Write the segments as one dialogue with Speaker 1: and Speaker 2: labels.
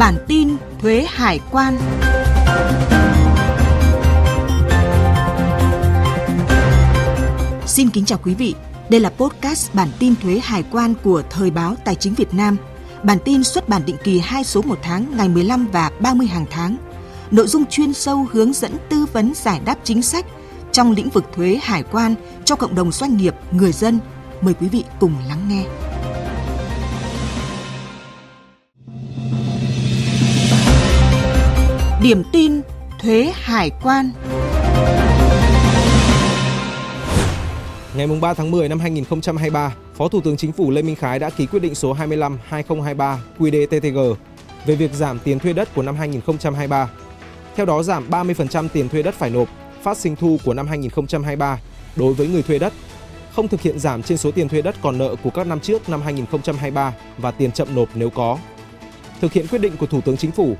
Speaker 1: Bản tin thuế hải quan. Xin kính chào quý vị. Đây là podcast bản tin thuế hải quan của Thời báo Tài chính Việt Nam. Bản tin xuất bản định kỳ 2 số một tháng ngày 15 và 30 hàng tháng. Nội dung chuyên sâu hướng dẫn tư vấn giải đáp chính sách trong lĩnh vực thuế hải quan cho cộng đồng doanh nghiệp, người dân. Mời quý vị cùng lắng nghe. Điểm tin thuế hải quan.
Speaker 2: Ngày 3 tháng 10 năm 2023, Phó Thủ tướng Chính phủ Lê Minh Khái đã ký quyết định số 25/2023 QĐ-TTG về việc giảm tiền thuê đất của năm 2023. Theo đó giảm 30% tiền thuê đất phải nộp phát sinh thu của năm 2023 đối với người thuê đất, không thực hiện giảm trên số tiền thuê đất còn nợ của các năm trước năm 2023 và tiền chậm nộp nếu có. Thực hiện quyết định của Thủ tướng Chính phủ,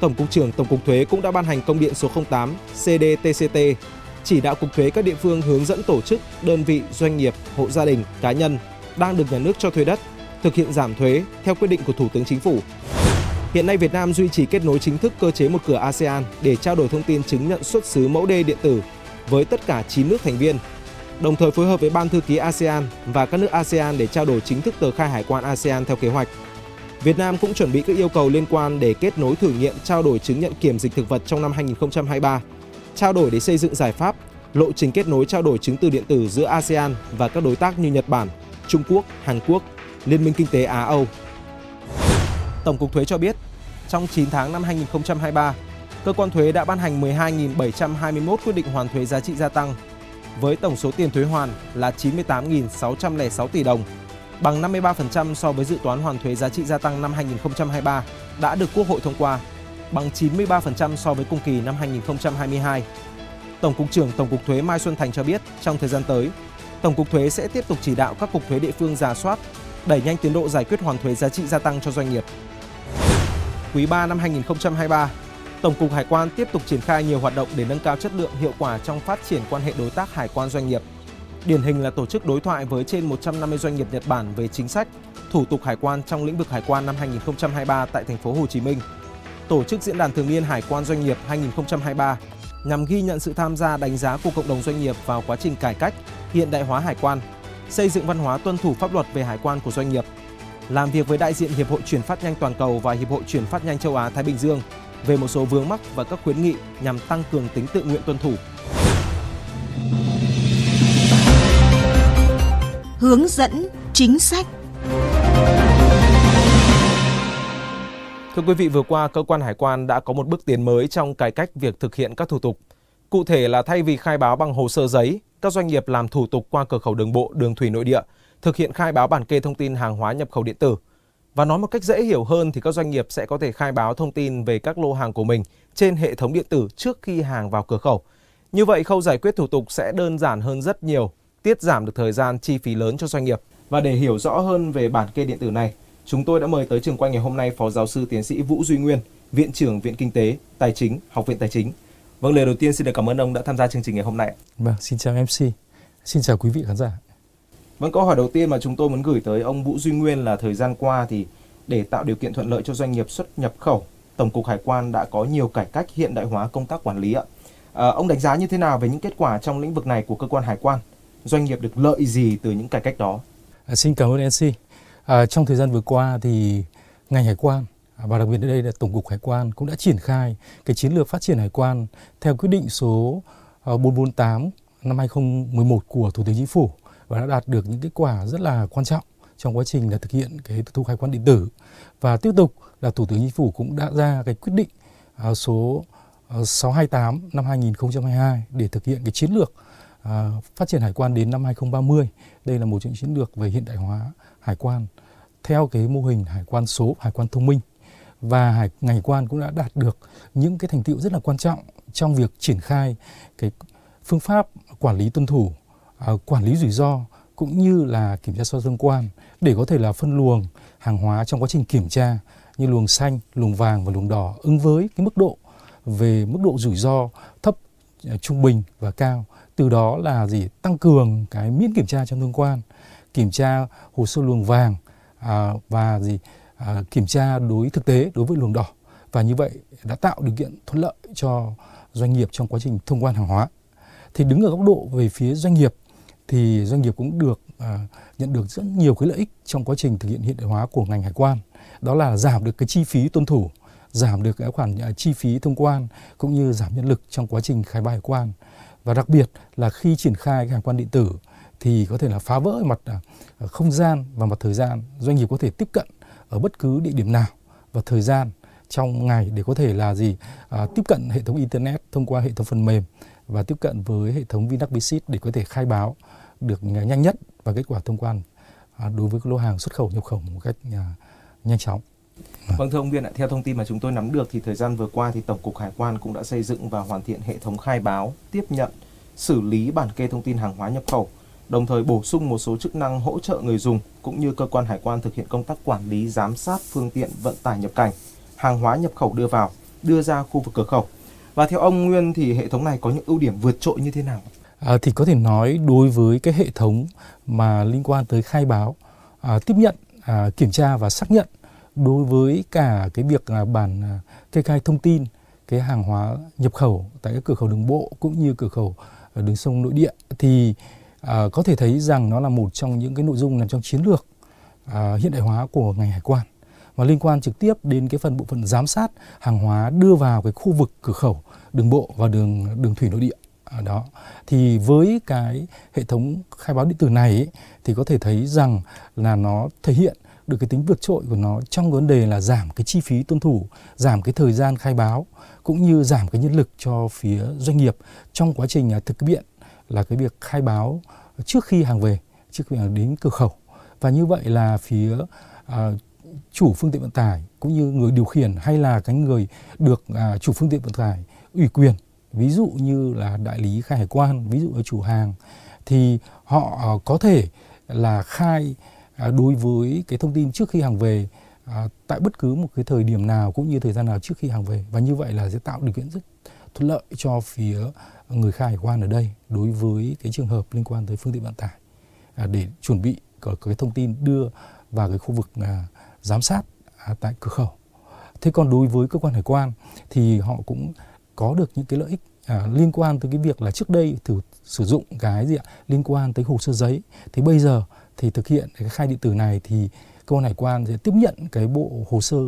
Speaker 2: Tổng cục trưởng Tổng cục Thuế cũng đã ban hành công điện số 08 CDTCT chỉ đạo cục thuế các địa phương hướng dẫn tổ chức, đơn vị, doanh nghiệp, hộ gia đình, cá nhân đang được nhà nước cho thuê đất thực hiện giảm thuế theo quyết định của Thủ tướng Chính phủ. Hiện nay Việt Nam duy trì kết nối chính thức cơ chế một cửa ASEAN để trao đổi thông tin chứng nhận xuất xứ mẫu đê điện tử với tất cả 9 nước thành viên, đồng thời phối hợp với Ban thư ký ASEAN và các nước ASEAN để trao đổi chính thức tờ khai hải quan ASEAN theo kế hoạch. Việt Nam cũng chuẩn bị các yêu cầu liên quan để kết nối thử nghiệm trao đổi chứng nhận kiểm dịch thực vật trong năm 2023, trao đổi để xây dựng giải pháp, lộ trình kết nối trao đổi chứng từ điện tử giữa ASEAN và các đối tác như Nhật Bản, Trung Quốc, Hàn Quốc, Liên minh Kinh tế Á-Âu. Tổng cục Thuế cho biết, trong 9 tháng năm 2023, cơ quan thuế đã ban hành 12.721 quyết định hoàn thuế giá trị gia tăng với tổng số tiền thuế hoàn là 98.606 tỷ đồng, bằng 53% so với dự toán hoàn thuế giá trị gia tăng năm 2023 đã được Quốc hội thông qua, bằng 93% so với cùng kỳ năm 2022. Tổng cục trưởng Tổng cục Thuế Mai Xuân Thành cho biết, trong thời gian tới, Tổng cục Thuế sẽ tiếp tục chỉ đạo các cục thuế địa phương giả soát, đẩy nhanh tiến độ giải quyết hoàn thuế giá trị gia tăng cho doanh nghiệp. Quý 3 năm 2023, Tổng cục Hải quan tiếp tục triển khai nhiều hoạt động để nâng cao chất lượng hiệu quả trong phát triển quan hệ đối tác hải quan doanh nghiệp. Điển hình là tổ chức đối thoại với trên 150 doanh nghiệp Nhật Bản về chính sách, thủ tục hải quan trong lĩnh vực hải quan năm 2023 tại thành phố Hồ Chí Minh. Tổ chức diễn đàn thường niên hải quan doanh nghiệp 2023 nhằm ghi nhận sự tham gia đánh giá của cộng đồng doanh nghiệp vào quá trình cải cách, hiện đại hóa hải quan, xây dựng văn hóa tuân thủ pháp luật về hải quan của doanh nghiệp, làm việc với đại diện Hiệp hội chuyển phát nhanh toàn cầu và Hiệp hội chuyển phát nhanh châu Á Thái Bình Dương về một số vướng mắc và các khuyến nghị nhằm tăng cường tính tự nguyện tuân thủ.
Speaker 1: Hướng dẫn chính sách
Speaker 2: Thưa quý vị, vừa qua cơ quan hải quan đã có một bước tiến mới trong cải cách việc thực hiện các thủ tục. Cụ thể là thay vì khai báo bằng hồ sơ giấy, các doanh nghiệp làm thủ tục qua cửa khẩu đường bộ, đường thủy nội địa, thực hiện khai báo bản kê thông tin hàng hóa nhập khẩu điện tử. Và nói một cách dễ hiểu hơn thì các doanh nghiệp sẽ có thể khai báo thông tin về các lô hàng của mình trên hệ thống điện tử trước khi hàng vào cửa khẩu. Như vậy khâu giải quyết thủ tục sẽ đơn giản hơn rất nhiều, tiết giảm được thời gian chi phí lớn cho doanh nghiệp. Và để hiểu rõ hơn về bản kê điện tử này, chúng tôi đã mời tới trường quay ngày hôm nay Phó Giáo sư Tiến sĩ Vũ Duy Nguyên, Viện trưởng Viện Kinh tế, Tài chính, Học viện Tài chính. Vâng, lời đầu tiên xin được cảm ơn ông đã tham gia chương trình ngày hôm nay.
Speaker 3: Vâng, xin chào MC. Xin chào quý vị khán giả.
Speaker 2: Vâng, câu hỏi đầu tiên mà chúng tôi muốn gửi tới ông Vũ Duy Nguyên là thời gian qua thì để tạo điều kiện thuận lợi cho doanh nghiệp xuất nhập khẩu, Tổng cục Hải quan đã có nhiều cải cách hiện đại hóa công tác quản lý ạ. À, ông đánh giá như thế nào về những kết quả trong lĩnh vực này của cơ quan hải quan? Doanh nghiệp được lợi gì từ những cải cách đó?
Speaker 3: À, xin cảm ơn NC. À, trong thời gian vừa qua thì ngành hải quan à, và đặc biệt ở đây là Tổng cục Hải quan cũng đã triển khai cái chiến lược phát triển hải quan theo quyết định số à, 448 năm 2011 của Thủ tướng Chính phủ và đã đạt được những kết quả rất là quan trọng trong quá trình là thực hiện cái thủ tục hải quan điện tử và tiếp tục là Thủ tướng Chính phủ cũng đã ra cái quyết định à, số 628 năm 2022 để thực hiện cái chiến lược À, phát triển hải quan đến năm 2030. Đây là một những chiến lược về hiện đại hóa hải quan theo cái mô hình hải quan số, hải quan thông minh và hải, ngành quan cũng đã đạt được những cái thành tựu rất là quan trọng trong việc triển khai cái phương pháp quản lý tuân thủ, à, quản lý rủi ro cũng như là kiểm tra so thông quan để có thể là phân luồng hàng hóa trong quá trình kiểm tra như luồng xanh, luồng vàng và luồng đỏ ứng với cái mức độ về mức độ rủi ro thấp, Ờ, trung bình và cao. Từ đó là gì tăng cường cái miễn kiểm tra trong tương quan, kiểm tra hồ sơ luồng vàng à, và gì à, kiểm tra đối thực tế đối với luồng đỏ và như vậy đã tạo điều kiện thuận lợi cho doanh nghiệp trong quá trình thông quan hàng hóa. Thì đứng ở góc độ về phía doanh nghiệp thì doanh nghiệp cũng được à, nhận được rất nhiều cái lợi ích trong quá trình thực hiện hiện đại hóa của ngành hải quan. Đó là giảm được cái chi phí tuân thủ, giảm được cái khoản à, chi phí thông quan cũng như giảm nhân lực trong quá trình khai báo hải quan. Và đặc biệt là khi triển khai cái hải quan điện tử thì có thể là phá vỡ mặt à, à, không gian và mặt thời gian, doanh nghiệp có thể tiếp cận ở bất cứ địa điểm nào và thời gian trong ngày để có thể là gì à, tiếp cận hệ thống internet thông qua hệ thống phần mềm và tiếp cận với hệ thống Vinac Visit để có thể khai báo được nhanh nhất và kết quả thông quan à, đối với lô hàng xuất khẩu nhập khẩu một cách à, nhanh chóng.
Speaker 2: Vâng thưa ông Viên ạ, theo thông tin mà chúng tôi nắm được thì thời gian vừa qua thì Tổng cục Hải quan cũng đã xây dựng và hoàn thiện hệ thống khai báo, tiếp nhận, xử lý bản kê thông tin hàng hóa nhập khẩu, đồng thời bổ sung một số chức năng hỗ trợ người dùng cũng như cơ quan hải quan thực hiện công tác quản lý giám sát phương tiện vận tải nhập cảnh, hàng hóa nhập khẩu đưa vào, đưa ra khu vực cửa khẩu. Và theo ông Nguyên thì hệ thống này có những ưu điểm vượt trội như thế nào?
Speaker 3: À, thì có thể nói đối với cái hệ thống mà liên quan tới khai báo, à, tiếp nhận, à, kiểm tra và xác nhận đối với cả cái việc là bản à, kê khai thông tin cái hàng hóa nhập khẩu tại các cửa khẩu đường bộ cũng như cửa khẩu à, đường sông nội địa thì à, có thể thấy rằng nó là một trong những cái nội dung nằm trong chiến lược à, hiện đại hóa của ngành hải quan và liên quan trực tiếp đến cái phần bộ phận giám sát hàng hóa đưa vào cái khu vực cửa khẩu đường bộ và đường đường thủy nội địa à, đó. Thì với cái hệ thống khai báo điện tử này ấy, thì có thể thấy rằng là nó thể hiện được cái tính vượt trội của nó trong vấn đề là giảm cái chi phí tuân thủ, giảm cái thời gian khai báo cũng như giảm cái nhân lực cho phía doanh nghiệp trong quá trình à, thực hiện là cái việc khai báo trước khi hàng về, trước khi hàng đến cửa khẩu. Và như vậy là phía uh, chủ phương tiện vận tải cũng như người điều khiển hay là cái người được uh, chủ phương tiện vận tải ủy quyền, ví dụ như là đại lý khai hải quan, ví dụ là chủ hàng thì họ uh, có thể là khai uh, À, đối với cái thông tin trước khi hàng về à, tại bất cứ một cái thời điểm nào cũng như thời gian nào trước khi hàng về. Và như vậy là sẽ tạo điều kiện rất thuận lợi cho phía người khai hải quan ở đây đối với cái trường hợp liên quan tới phương tiện vận tải à, để chuẩn bị có, cái thông tin đưa vào cái khu vực à, giám sát à, tại cửa khẩu. Thế còn đối với cơ quan hải quan thì họ cũng có được những cái lợi ích à, liên quan tới cái việc là trước đây thử sử dụng cái gì ạ? Liên quan tới hồ sơ giấy. Thì bây giờ thì thực hiện cái khai điện tử này thì cơ quan hải quan sẽ tiếp nhận cái bộ hồ sơ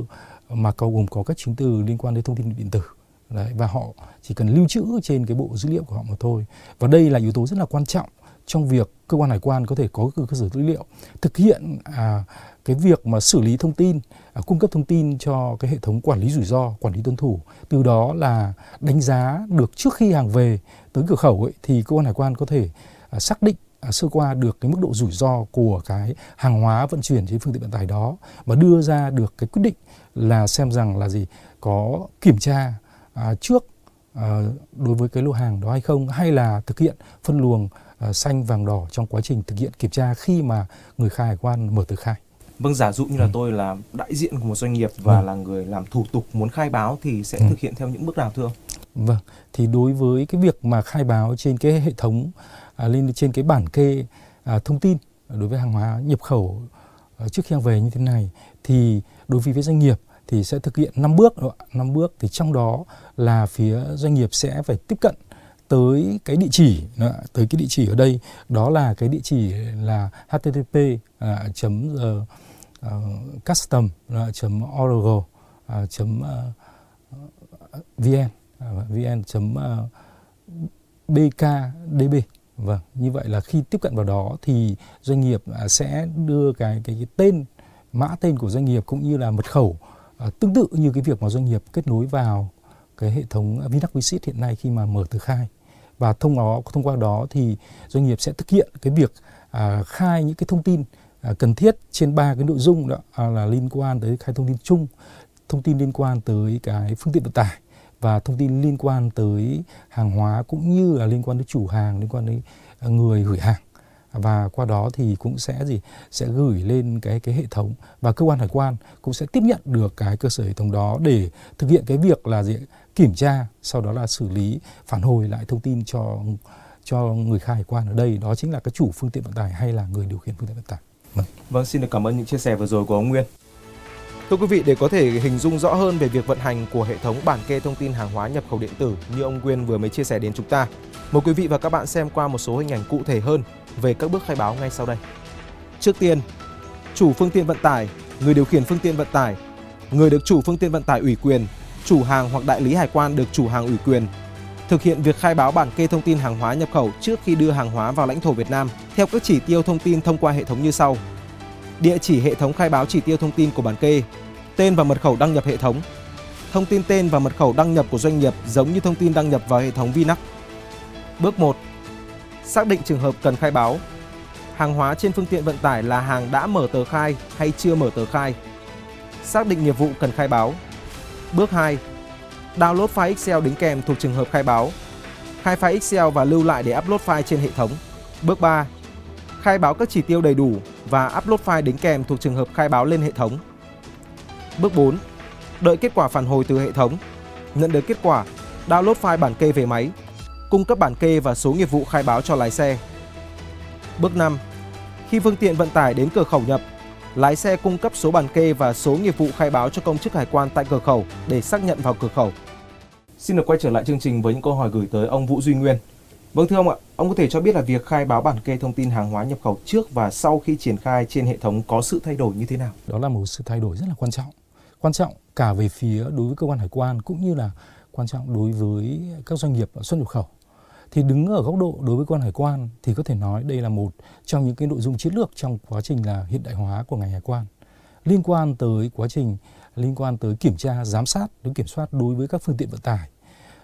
Speaker 3: mà có gồm có các chứng từ liên quan đến thông tin điện tử. Đấy, và họ chỉ cần lưu trữ trên cái bộ dữ liệu của họ mà thôi. Và đây là yếu tố rất là quan trọng trong việc cơ quan hải quan có thể có cơ sở dữ liệu thực hiện à, cái việc mà xử lý thông tin à, cung cấp thông tin cho cái hệ thống quản lý rủi ro quản lý tuân thủ. Từ đó là đánh giá được trước khi hàng về tới cửa khẩu ấy, thì cơ quan hải quan có thể à, xác định sơ qua được cái mức độ rủi ro của cái hàng hóa vận chuyển trên phương tiện vận tải đó và đưa ra được cái quyết định là xem rằng là gì có kiểm tra à, trước à, đối với cái lô hàng đó hay không hay là thực hiện phân luồng à, xanh vàng đỏ trong quá trình thực hiện kiểm tra khi mà người khai hải quan mở tờ khai.
Speaker 2: Vâng, giả dụ như là ừ. tôi là đại diện của một doanh nghiệp và ừ. là người làm thủ tục muốn khai báo thì sẽ ừ. thực hiện theo những bước nào thưa ông?
Speaker 3: Vâng, thì đối với cái việc mà khai báo trên cái hệ thống à, lên trên cái bản kê à, thông tin đối với hàng hóa nhập khẩu à, trước khi về như thế này thì đối với doanh nghiệp thì sẽ thực hiện 5 bước năm bước thì trong đó là phía doanh nghiệp sẽ phải tiếp cận tới cái địa chỉ tới cái địa chỉ ở đây. Đó là cái địa chỉ là http à, chấm uh, custom chấm org à, chấm ờ, vn à, vn chấm bkdb vâng như vậy là khi tiếp cận vào đó thì doanh nghiệp à, sẽ đưa cái cái, cái tên mã tên của doanh nghiệp cũng như là mật khẩu À, tương tự như cái việc mà doanh nghiệp kết nối vào cái hệ thống Vinac Visit hiện nay khi mà mở tờ khai. Và thông đó thông qua đó thì doanh nghiệp sẽ thực hiện cái việc à, khai những cái thông tin à, cần thiết trên ba cái nội dung đó à, là liên quan tới khai thông tin chung thông tin liên quan tới cái phương tiện vận tải và thông tin liên quan tới hàng hóa cũng như là liên quan tới chủ hàng, liên quan đến ờ, người gửi hàng và qua đó thì cũng sẽ gì sẽ gửi lên cái cái hệ thống và cơ quan hải quan cũng sẽ tiếp nhận được cái cơ sở hệ thống đó để thực hiện cái việc là gì kiểm tra, sau đó là xử lý, phản hồi lại thông tin cho cho người khai hải quan ở đây đó chính là cái chủ phương tiện vận tải hay là người điều khiển phương tiện vận tải.
Speaker 2: Vâng. vâng xin được cảm ơn những chia sẻ vừa rồi của ông Nguyên. Thưa quý vị, để có thể hình dung rõ hơn về việc vận hành của hệ thống bản kê thông tin hàng hóa nhập khẩu điện tử như ông Nguyên vừa mới chia sẻ đến chúng ta, mời quý vị và các bạn xem qua một số hình ảnh cụ thể hơn về các bước khai báo ngay sau đây. Trước tiên, chủ phương tiện vận tải, người điều khiển phương tiện vận tải, người được chủ phương tiện vận tải ủy quyền, chủ hàng hoặc đại lý hải quan được chủ hàng ủy quyền thực hiện việc khai báo bản kê thông tin hàng hóa nhập khẩu trước khi đưa hàng hóa vào lãnh thổ Việt Nam theo các chỉ tiêu thông tin thông qua hệ thống như sau. Địa chỉ hệ thống khai báo chỉ tiêu thông tin của bản kê, tên và mật khẩu đăng nhập hệ thống. Thông tin tên và mật khẩu đăng nhập của doanh nghiệp giống như thông tin đăng nhập vào hệ thống Vinac. Bước 1. Xác định trường hợp cần khai báo. Hàng hóa trên phương tiện vận tải là hàng đã mở tờ khai hay chưa mở tờ khai. Xác định nghiệp vụ cần khai báo. Bước 2 Download file Excel đính kèm thuộc trường hợp khai báo. Khai file Excel và lưu lại để upload file trên hệ thống. Bước 3. Khai báo các chỉ tiêu đầy đủ và upload file đính kèm thuộc trường hợp khai báo lên hệ thống. Bước 4. Đợi kết quả phản hồi từ hệ thống. Nhận được kết quả, download file bản kê về máy, cung cấp bản kê và số nghiệp vụ khai báo cho lái xe. Bước 5. Khi phương tiện vận tải đến cửa khẩu nhập, lái xe cung cấp số bản kê và số nghiệp vụ khai báo cho công chức hải quan tại cửa khẩu để xác nhận vào cửa khẩu. Xin được quay trở lại chương trình với những câu hỏi gửi tới ông Vũ Duy Nguyên. Vâng thưa ông ạ, ông có thể cho biết là việc khai báo bản kê thông tin hàng hóa nhập khẩu trước và sau khi triển khai trên hệ thống có sự thay đổi như thế nào?
Speaker 3: Đó là một sự thay đổi rất là quan trọng. Quan trọng cả về phía đối với cơ quan hải quan cũng như là quan trọng đối với các doanh nghiệp xuất nhập khẩu thì đứng ở góc độ đối với quan hải quan thì có thể nói đây là một trong những cái nội dung chiến lược trong quá trình là hiện đại hóa của ngành hải quan liên quan tới quá trình liên quan tới kiểm tra giám sát đối kiểm soát đối với các phương tiện vận tải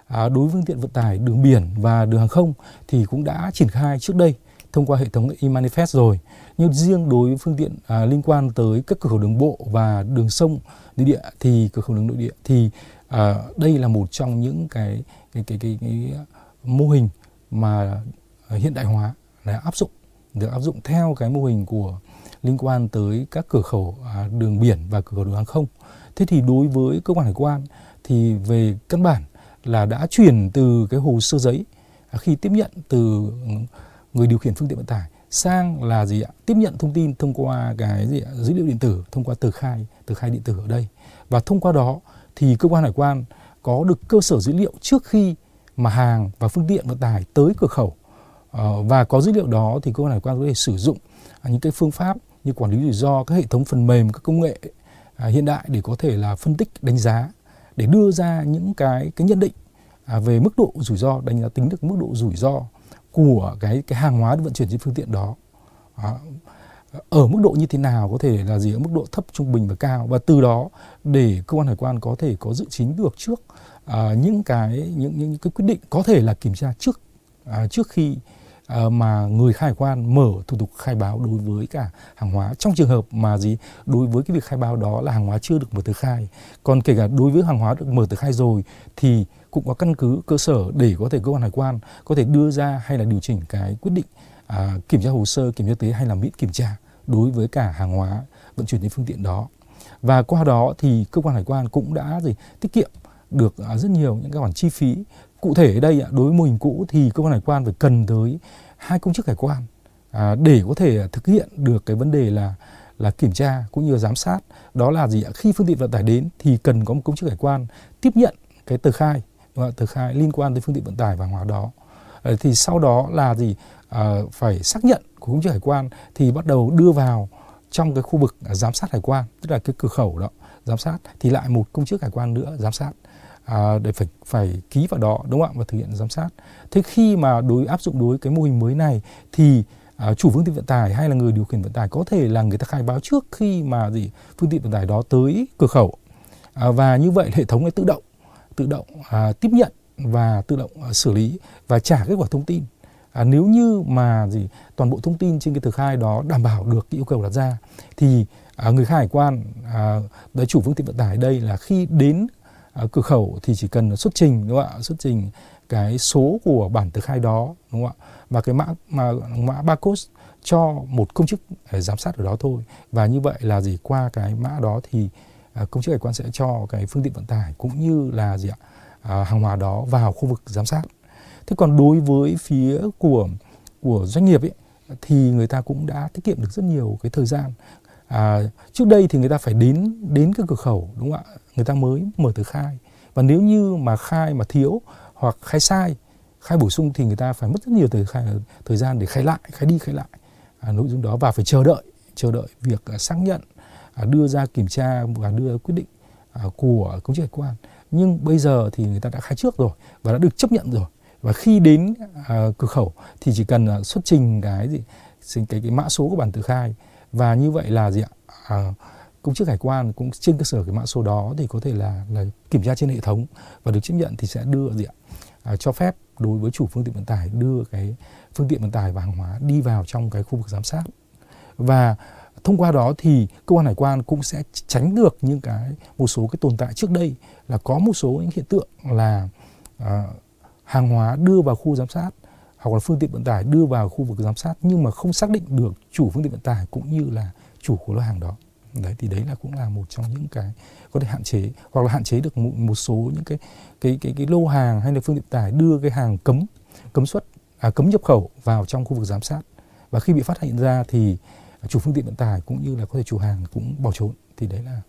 Speaker 3: à, đối với phương tiện vận tải đường biển và đường hàng không thì cũng đã triển khai trước đây thông qua hệ thống e-manifest rồi nhưng riêng đối với phương tiện à, liên quan tới các cửa khẩu đường bộ và đường sông nội địa thì cửa khẩu đường nội địa thì à, đây là một trong những cái cái cái cái, cái, cái mô hình mà hiện đại hóa là áp dụng được áp dụng theo cái mô hình của liên quan tới các cửa khẩu à, đường biển và cửa khẩu đường hàng không. Thế thì đối với cơ quan hải quan thì về căn bản là đã chuyển từ cái hồ sơ giấy à, khi tiếp nhận từ người điều khiển phương tiện vận tải sang là gì ạ? Tiếp nhận thông tin thông qua cái gì ạ? dữ liệu điện tử, thông qua tờ khai, tờ khai điện tử ở đây. Và thông qua đó thì cơ quan hải quan có được cơ sở dữ liệu trước khi mà hàng và phương tiện vận tải tới cửa khẩu ờ, và có dữ liệu đó thì cơ quan hải quan có thể sử dụng à, những cái phương pháp như quản lý rủi ro các hệ thống phần mềm các công nghệ à, hiện đại để có thể là phân tích đánh giá để đưa ra những cái cái nhận định à, về mức độ rủi ro đánh giá tính được mức độ rủi ro của cái cái hàng hóa vận chuyển trên phương tiện đó. À, ở mức độ như thế nào có thể là gì ở mức độ thấp trung bình và cao. Và từ đó để cơ quan hải quan có thể có dự chính được trước à, những cái những những cái quyết định có thể là kiểm tra trước à, trước khi Ờ, mà người khai quan mở thủ tục khai báo đối với cả hàng hóa. Trong trường hợp mà gì đối với cái việc khai báo đó là hàng hóa chưa được mở tờ khai còn kể cả đối với hàng hóa được mở tờ khai rồi thì cũng có căn cứ cơ sở để có thể cơ quan hải quan có thể đưa ra hay là điều chỉnh cái quyết định à, kiểm tra hồ sơ kiểm tra tế hay là miễn kiểm tra đối với cả hàng hóa vận chuyển đến phương tiện đó. Và qua đó thì cơ quan hải quan cũng đã gì tiết kiệm được à, rất nhiều những cái khoản chi phí cụ thể ở đây đối với mô hình cũ thì cơ quan hải quan phải cần tới hai công chức hải quan à, để có thể thực hiện được cái vấn đề là là kiểm tra cũng như giám sát. Đó là gì khi phương tiện vận tải đến thì cần có một công chức hải quan tiếp nhận cái tờ khai tờ khai liên quan tới phương tiện vận tải và hàng hóa đó. À, thì sau đó là gì? À, phải xác nhận của công chức hải quan thì bắt đầu đưa vào trong cái khu vực giám sát hải quan tức là cái cửa khẩu đó giám sát. Thì lại một công chức hải quan nữa giám sát à, để phải phải ký vào đó đúng không ạ? Và thực hiện giám sát. Thế khi mà đối áp dụng đối cái mô hình mới này thì à, chủ phương tiện vận tải hay là người điều khiển vận tải có thể là người ta khai báo trước khi mà gì phương tiện vận tải đó tới cửa khẩu. À, và như vậy hệ thống này tự động tự động à, tiếp nhận và tự động à, xử lý và trả kết quả thông tin. À, nếu như mà gì toàn bộ thông tin trên cái tờ khai đó đảm bảo được cái yêu cầu đặt ra thì à, người khai hải quan à, chủ phương tiện vận tải đây là khi đến à, cửa khẩu thì chỉ cần xuất trình đúng không ạ? Xuất trình cái số của bản tờ khai đó đúng không ạ? Và cái mã mà mã barcode cho một công chức để giám sát ở đó thôi. Và như vậy là gì? Qua cái mã đó thì à, công chức hải quan sẽ cho cái phương tiện vận tải cũng như là gì ạ? À, hàng hóa đó vào khu vực giám sát. Thế còn đối với phía của của doanh nghiệp ấy thì người ta cũng đã tiết kiệm được rất nhiều cái thời gian à, trước đây thì người ta phải đến đến cái cửa khẩu đúng không ạ? Người ta mới mở tờ khai. Và nếu như mà khai mà thiếu hoặc khai sai khai bổ sung thì người ta phải mất rất nhiều thời khai, thời gian để khai lại khai đi khai lại. À, nội dung đó và phải chờ đợi chờ đợi việc à, xác nhận à, đưa ra kiểm tra và đưa quyết định à, của công chức hải quan. Nhưng bây giờ thì người ta đã khai trước rồi và đã được chấp nhận rồi. Và khi đến à, cửa khẩu thì chỉ cần à, xuất trình cái gì cái cái mã số của bản tờ khai và như vậy là gì ạ? À, công chức hải quan cũng trên cơ sở cái mã số đó thì có thể là là kiểm tra trên hệ thống và được chấp nhận thì sẽ đưa gì ạ? À, cho phép đối với chủ phương tiện vận tải đưa cái phương tiện vận tải và hàng hóa đi vào trong cái khu vực giám sát. Và thông qua đó thì cơ quan hải quan cũng sẽ tránh được những cái một số cái tồn tại trước đây là có một số những hiện tượng là à, hàng hóa đưa vào khu giám sát hoặc là phương tiện vận tải đưa vào khu vực giám sát nhưng mà không xác định được chủ phương tiện vận tải cũng như là chủ của lô hàng đó. Đấy thì đấy là cũng là một trong những cái có thể hạn chế hoặc là hạn chế được một, một số những cái cái cái cái lô hàng hay là phương tiện tải đưa cái hàng cấm cấm xuất à, cấm nhập khẩu vào trong khu vực giám sát. Và khi bị phát hiện ra thì chủ phương tiện vận tải cũng như là có thể chủ hàng cũng bỏ trốn. Thì đấy là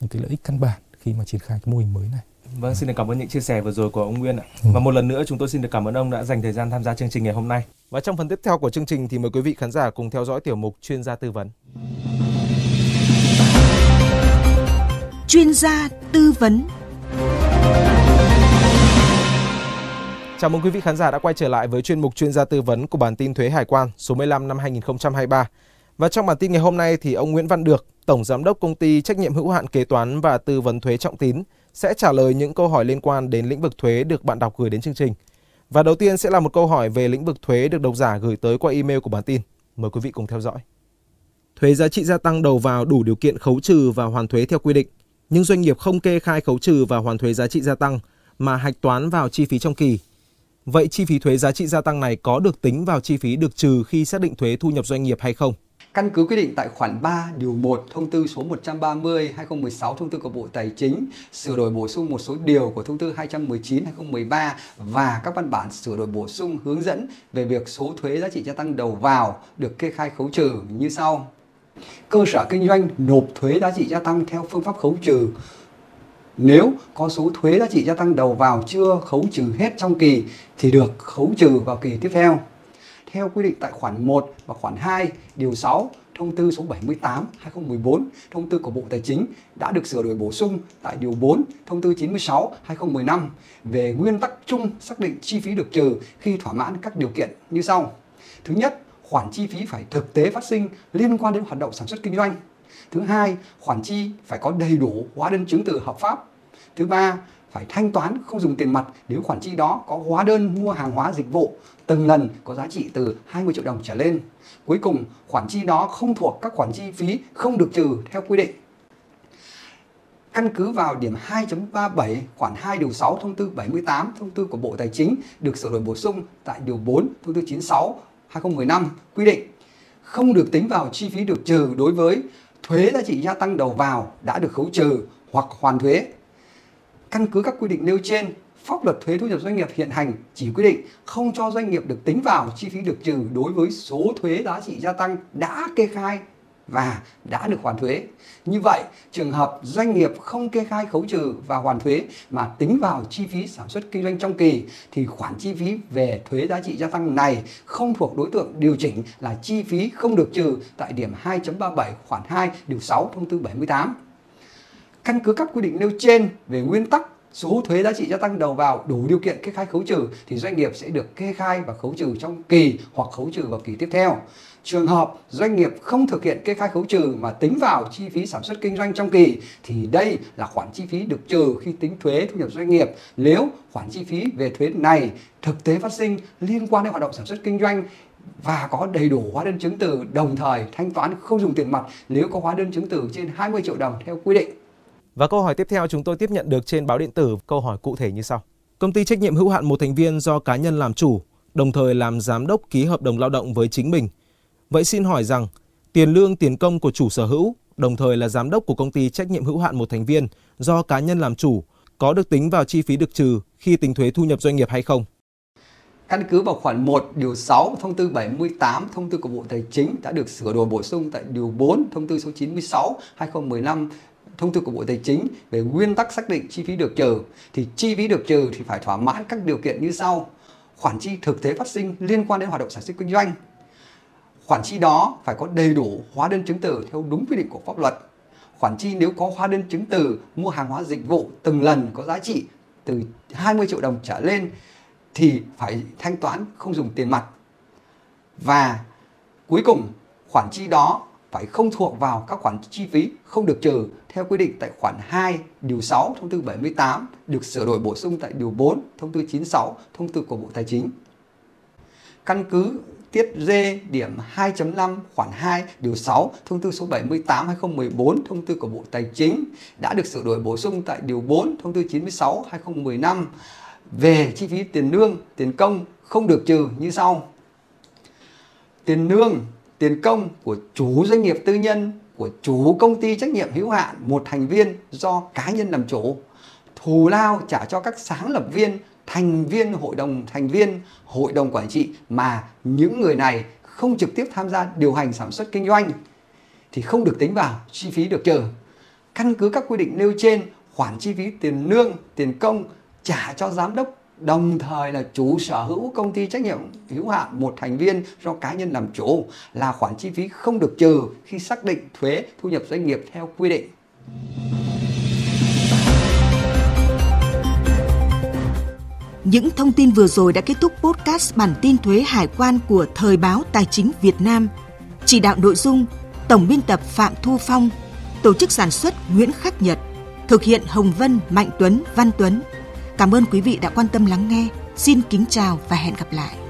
Speaker 3: những cái lợi ích căn bản khi mà triển khai cái mô hình mới này.
Speaker 2: Vâng, xin được cảm ơn những chia sẻ vừa rồi của ông Nguyên ạ. Ừ. Và một lần nữa chúng tôi xin được cảm ơn ông đã dành thời gian tham gia chương trình ngày hôm nay. Và trong phần tiếp theo của chương trình thì mời quý vị khán giả cùng theo dõi tiểu mục chuyên gia tư vấn.
Speaker 1: chuyên gia tư vấn.
Speaker 2: Chào mừng quý vị khán giả đã quay trở lại với chuyên mục chuyên gia tư vấn của bản tin thuế hải quan số 15 năm 2023. Và trong bản tin ngày hôm nay thì ông Nguyễn Văn Được, Tổng Giám đốc Công ty Trách nhiệm hữu hạn Kế toán và Tư vấn Thuế Trọng Tín sẽ trả lời những câu hỏi liên quan đến lĩnh vực thuế được bạn đọc gửi đến chương trình. Và đầu tiên sẽ là một câu hỏi về lĩnh vực thuế được độc giả gửi tới qua email của bản tin. Mời quý vị cùng theo dõi. Thuế giá trị gia tăng đầu vào đủ điều kiện khấu trừ và hoàn thuế theo quy định – nhưng doanh nghiệp không kê khai khấu trừ và hoàn thuế giá trị gia tăng mà hạch toán vào chi phí trong kỳ. Vậy chi phí thuế giá trị gia tăng này có được tính vào chi phí được trừ khi xác định thuế thu nhập doanh nghiệp hay không?
Speaker 4: Căn cứ quy định tại khoản 3 điều 1 thông tư số 130 2016 thông tư của Bộ Tài chính, sửa đổi bổ sung một số điều của thông tư 219 2013 và các văn bản sửa đổi bổ sung hướng dẫn về việc số thuế giá trị gia tăng đầu vào được kê khai khấu trừ như sau cơ sở kinh doanh nộp thuế giá trị gia tăng theo phương pháp khấu trừ nếu có số thuế giá trị gia tăng đầu vào chưa khấu trừ hết trong kỳ thì được khấu trừ vào kỳ tiếp theo. Theo quy định tại khoản 1 và khoản 2 điều 6 thông tư số 78 2014 thông tư của Bộ Tài chính đã được sửa đổi bổ sung tại điều 4 thông tư 96 2015 về nguyên tắc chung xác định chi phí được trừ khi thỏa mãn các điều kiện như sau. Thứ nhất, khoản chi phí phải thực tế phát sinh liên quan đến hoạt động sản xuất kinh doanh. Thứ hai, khoản chi phải có đầy đủ hóa đơn chứng từ hợp pháp. Thứ ba, phải thanh toán không dùng tiền mặt nếu khoản chi đó có hóa đơn mua hàng hóa dịch vụ từng lần có giá trị từ 20 triệu đồng trở lên. Cuối cùng, khoản chi đó không thuộc các khoản chi phí không được trừ theo quy định. Căn cứ vào điểm 2.37 khoản 2 điều 6 thông tư 78 thông tư của Bộ Tài chính được sửa đổi bổ sung tại điều 4 thông tư 96 2015 quy định không được tính vào chi phí được trừ đối với thuế giá trị gia tăng đầu vào đã được khấu trừ hoặc hoàn thuế. Căn cứ các quy định nêu trên, pháp luật thuế thu nhập doanh nghiệp hiện hành chỉ quy định không cho doanh nghiệp được tính vào chi phí được trừ đối với số thuế giá trị gia tăng đã kê khai và đã được hoàn thuế. Như vậy, trường hợp doanh nghiệp không kê khai khấu trừ và hoàn thuế mà tính vào chi phí sản xuất kinh doanh trong kỳ thì khoản chi phí về thuế giá trị gia tăng này không thuộc đối tượng điều chỉnh là chi phí không được trừ tại điểm 2.37 khoản 2 điều 6 thông tư 78. Căn cứ các quy định nêu trên về nguyên tắc số thuế giá trị gia tăng đầu vào đủ điều kiện kê khai khấu trừ thì doanh nghiệp sẽ được kê khai và khấu trừ trong kỳ hoặc khấu trừ vào kỳ tiếp theo. Trường hợp doanh nghiệp không thực hiện kê khai khấu trừ mà tính vào chi phí sản xuất kinh doanh trong kỳ thì đây là khoản chi phí được trừ khi tính thuế thu nhập doanh nghiệp. Nếu khoản chi phí về thuế này thực tế phát sinh liên quan đến hoạt động sản xuất kinh doanh và có đầy đủ hóa đơn chứng từ đồng thời thanh toán không dùng tiền mặt, nếu có hóa đơn chứng từ trên 20 triệu đồng theo quy định.
Speaker 2: Và câu hỏi tiếp theo chúng tôi tiếp nhận được trên báo điện tử, câu hỏi cụ thể như sau. Công ty trách nhiệm hữu hạn một thành viên do cá nhân làm chủ, đồng thời làm giám đốc ký hợp đồng lao động với chính mình. Vậy xin hỏi rằng, tiền lương tiền công của chủ sở hữu, đồng thời là giám đốc của công ty trách nhiệm hữu hạn một thành viên do cá nhân làm chủ, có được tính vào chi phí được trừ khi tính thuế thu nhập doanh nghiệp hay không?
Speaker 4: Căn cứ vào khoản 1 điều 6 thông tư 78 thông tư của Bộ Tài chính đã được sửa đổi bổ sung tại điều 4 thông tư số 96 2015 thông tư của Bộ Tài chính về nguyên tắc xác định chi phí được trừ, thì chi phí được trừ thì phải thỏa mãn các điều kiện như sau. Khoản chi thực tế phát sinh liên quan đến hoạt động sản xuất kinh doanh. Khoản chi đó phải có đầy đủ hóa đơn chứng từ theo đúng quy định của pháp luật. Khoản chi nếu có hóa đơn chứng từ mua hàng hóa dịch vụ từng lần có giá trị từ 20 triệu đồng trở lên thì phải thanh toán không dùng tiền mặt. Và cuối cùng, khoản chi đó phải không thuộc vào các khoản chi phí không được trừ theo quy định tại khoản 2 điều 6 thông tư 78 được sửa đổi bổ sung tại điều 4 thông tư 96 thông tư của Bộ Tài chính. Căn cứ tiết D điểm 2.5 khoản 2 điều 6 thông tư số 78 2014 thông tư của Bộ Tài chính đã được sửa đổi bổ sung tại điều 4 thông tư 96 2015 về chi phí tiền lương, tiền công không được trừ như sau. Tiền lương, tiền công của chủ doanh nghiệp tư nhân, của chủ công ty trách nhiệm hữu hạn một thành viên do cá nhân làm chủ, thù lao trả cho các sáng lập viên, thành viên hội đồng thành viên, hội đồng quản trị mà những người này không trực tiếp tham gia điều hành sản xuất kinh doanh thì không được tính vào chi phí được trừ. Căn cứ các quy định nêu trên, khoản chi phí tiền lương, tiền công trả cho giám đốc đồng thời là chủ sở hữu công ty trách nhiệm hữu hạn một thành viên do cá nhân làm chủ là khoản chi phí không được trừ khi xác định thuế thu nhập doanh nghiệp theo quy định.
Speaker 1: Những thông tin vừa rồi đã kết thúc podcast bản tin thuế hải quan của Thời báo Tài chính Việt Nam. Chỉ đạo nội dung Tổng biên tập Phạm Thu Phong, tổ chức sản xuất Nguyễn Khắc Nhật, thực hiện Hồng Vân, Mạnh Tuấn, Văn Tuấn. Cảm ơn quý vị đã quan tâm lắng nghe. Xin kính chào và hẹn gặp lại.